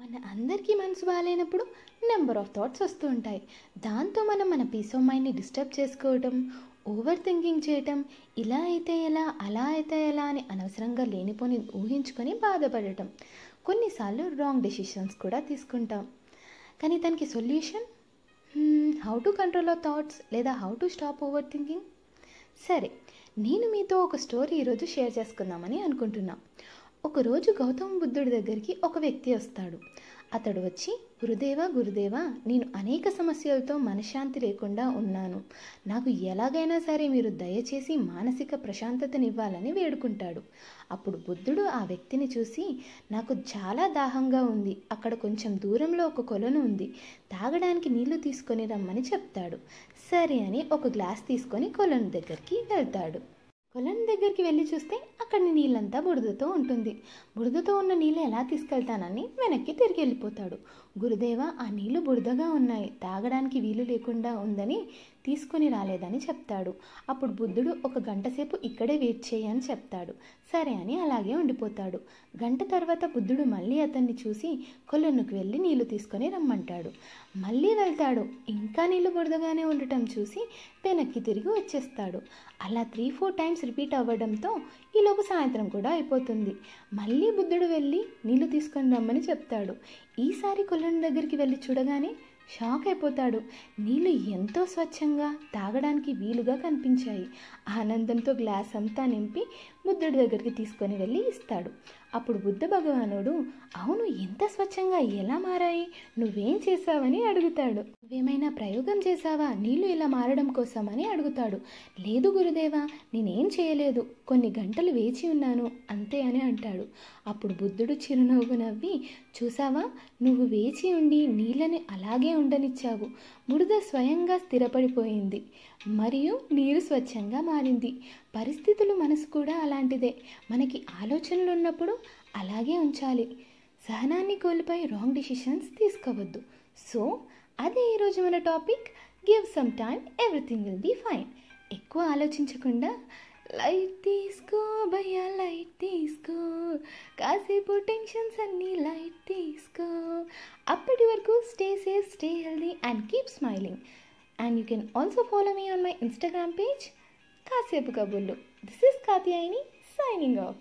మన అందరికీ మనసు బాగాలేనప్పుడు నెంబర్ ఆఫ్ థాట్స్ వస్తూ ఉంటాయి. దాంతో మనం మన పీస్ ఆఫ్ మైండ్ని డిస్టర్బ్ చేసుకోవటం ఓవర్ థింకింగ్ చేయటం ఇలా అయితే ఎలా అలా అయితే ఎలా అని అనవసరంగా లేనిపోని ఊహించుకొని బాధపడటం. కొన్నిసార్లు రాంగ్ డెసిషన్స్ కూడా తీసుకుంటాం. కానీ దానికి solution how to control our thoughts లేదా how to stop over thinking సరే నేను మీతో ఒక స్టోరీ ఈరోజు షేర్ చేసుకుందామని అనుకుంటున్నాను ఒకరోజు గౌతమ బుద్ధుడి దగ్గరికి ఒక వ్యక్తి వస్తాడు. అతడు వచ్చి గురుదేవా గురుదేవా నేను అనేక సమస్యలతో మనశ్శాంతి లేకుండా ఉన్నాను. నాకు ఎలాగైనా సరే మీరు దయచేసి మానసిక ప్రశాంతతనివ్వాలని వేడుకుంటాడు. అప్పుడు బుద్ధుడు ఆ వ్యక్తిని చూసి నాకు చాలా దాహంగా ఉంది. అక్కడ కొంచెం దూరంలో ఒక కొలను ఉంది. తాగడానికి నీళ్ళు తీసుకొని రమ్మని చెప్తాడు. సరే అని ఒక గ్లాస్ తీసుకొని కొలను దగ్గరికి వెళ్తాడు. కొలను దగ్గరికి వెళ్ళి చూస్తే అక్కడ నీళ్ళంతా బురదతో ఉంటుంది. బురదతో ఉన్న నీళ్ళు ఎలా తీసుకెళ్తానని వెనక్కి తిరిగి వెళ్ళిపోతాడు. గురుదేవ ఆ నీళ్ళు బురదగా ఉన్నాయి. తాగడానికి వీలు లేకుండా ఉందని తీసుకొని రాలేదని చెప్తాడు. అప్పుడు బుద్ధుడు ఒక గంట సేపు ఇక్కడే వెయిట్ చేయని చెప్తాడు. సరే అని అలాగే ఉండిపోతాడు. గంట తర్వాత బుద్ధుడు మళ్ళీ అతన్ని చూసి కొలనుకు వెళ్ళి నీళ్ళు తీసుకొని రమ్మంటాడు. మళ్ళీ వెళ్తాడు. ఇంకా నీళ్ళు బురదగానే ఉండటం చూసి వెనక్కి తిరిగి వచ్చేస్తాడు. అలా త్రీ ఫోర్ టైమ్స్ రిపీట్ అవ్వడంతో ఈలోపు సాయంత్రం కూడా అయిపోతుంది. మళ్ళీ బుద్ధుడు వెళ్ళి నీళ్ళు తీసుకొని రమ్మని చెప్తాడు. ఈసారి కొలను దగ్గరికి వెళ్ళి చూడగానే షాక్ అయిపోతాడు నీళ్ళు ఎంతో స్వచ్ఛంగా తాగడానికి వీలుగా కనిపించాయి. ఆనందంతో గ్లాస్ అంతా నింపి బుద్ధుడి దగ్గరికి తీసుకొని వెళ్ళి ఇస్తాడు. అప్పుడు బుద్ధ భగవానుడు అవును ఎంత స్వచ్ఛంగా ఎలా మారాయి? నువ్వేం చేసావని అడుగుతాడు. నువ్వేమైనా ప్రయోగం చేసావా నీళ్ళు ఇలా మారడం కోసమని అడుగుతాడు. లేదు గురుదేవా నేనేం చేయలేదు. కొన్ని గంటలు వేచి ఉన్నాను అంతే అని అంటాడు. అప్పుడు బుద్ధుడు చిరునవ్వు నవ్వి చూసావా? నువ్వు వేచి ఉండి నీళ్ళని అలాగే ఉండనిచ్చావు. బురద స్వయంగా స్థిరపడిపోయింది. మరియు నీరు స్వచ్ఛంగా మారింది. పరిస్థితులు మనసు కూడా అలాంటిదే. మనకి ఆలోచనలు ఉన్నప్పుడు అలాగే ఉంచాలి. సహనాన్ని కోల్పోయి రాంగ్ డిసిషన్స్ తీసుకోవద్దు. సో అదే ఈరోజు మన topic. Give some time everything will be fine ఎక్కువ ఆలోచించకుండా లైట్ తీసుకో భయ్యా లైట్ తీసుకో. కాసేపు టెన్షన్స్ అన్నీ లైట్ తీసుకో. అప్పటి వరకు stay safe stay healthy and keep smiling and you can also follow me on my Instagram page కాసేపు కబుర్లు this is Katyayini signing off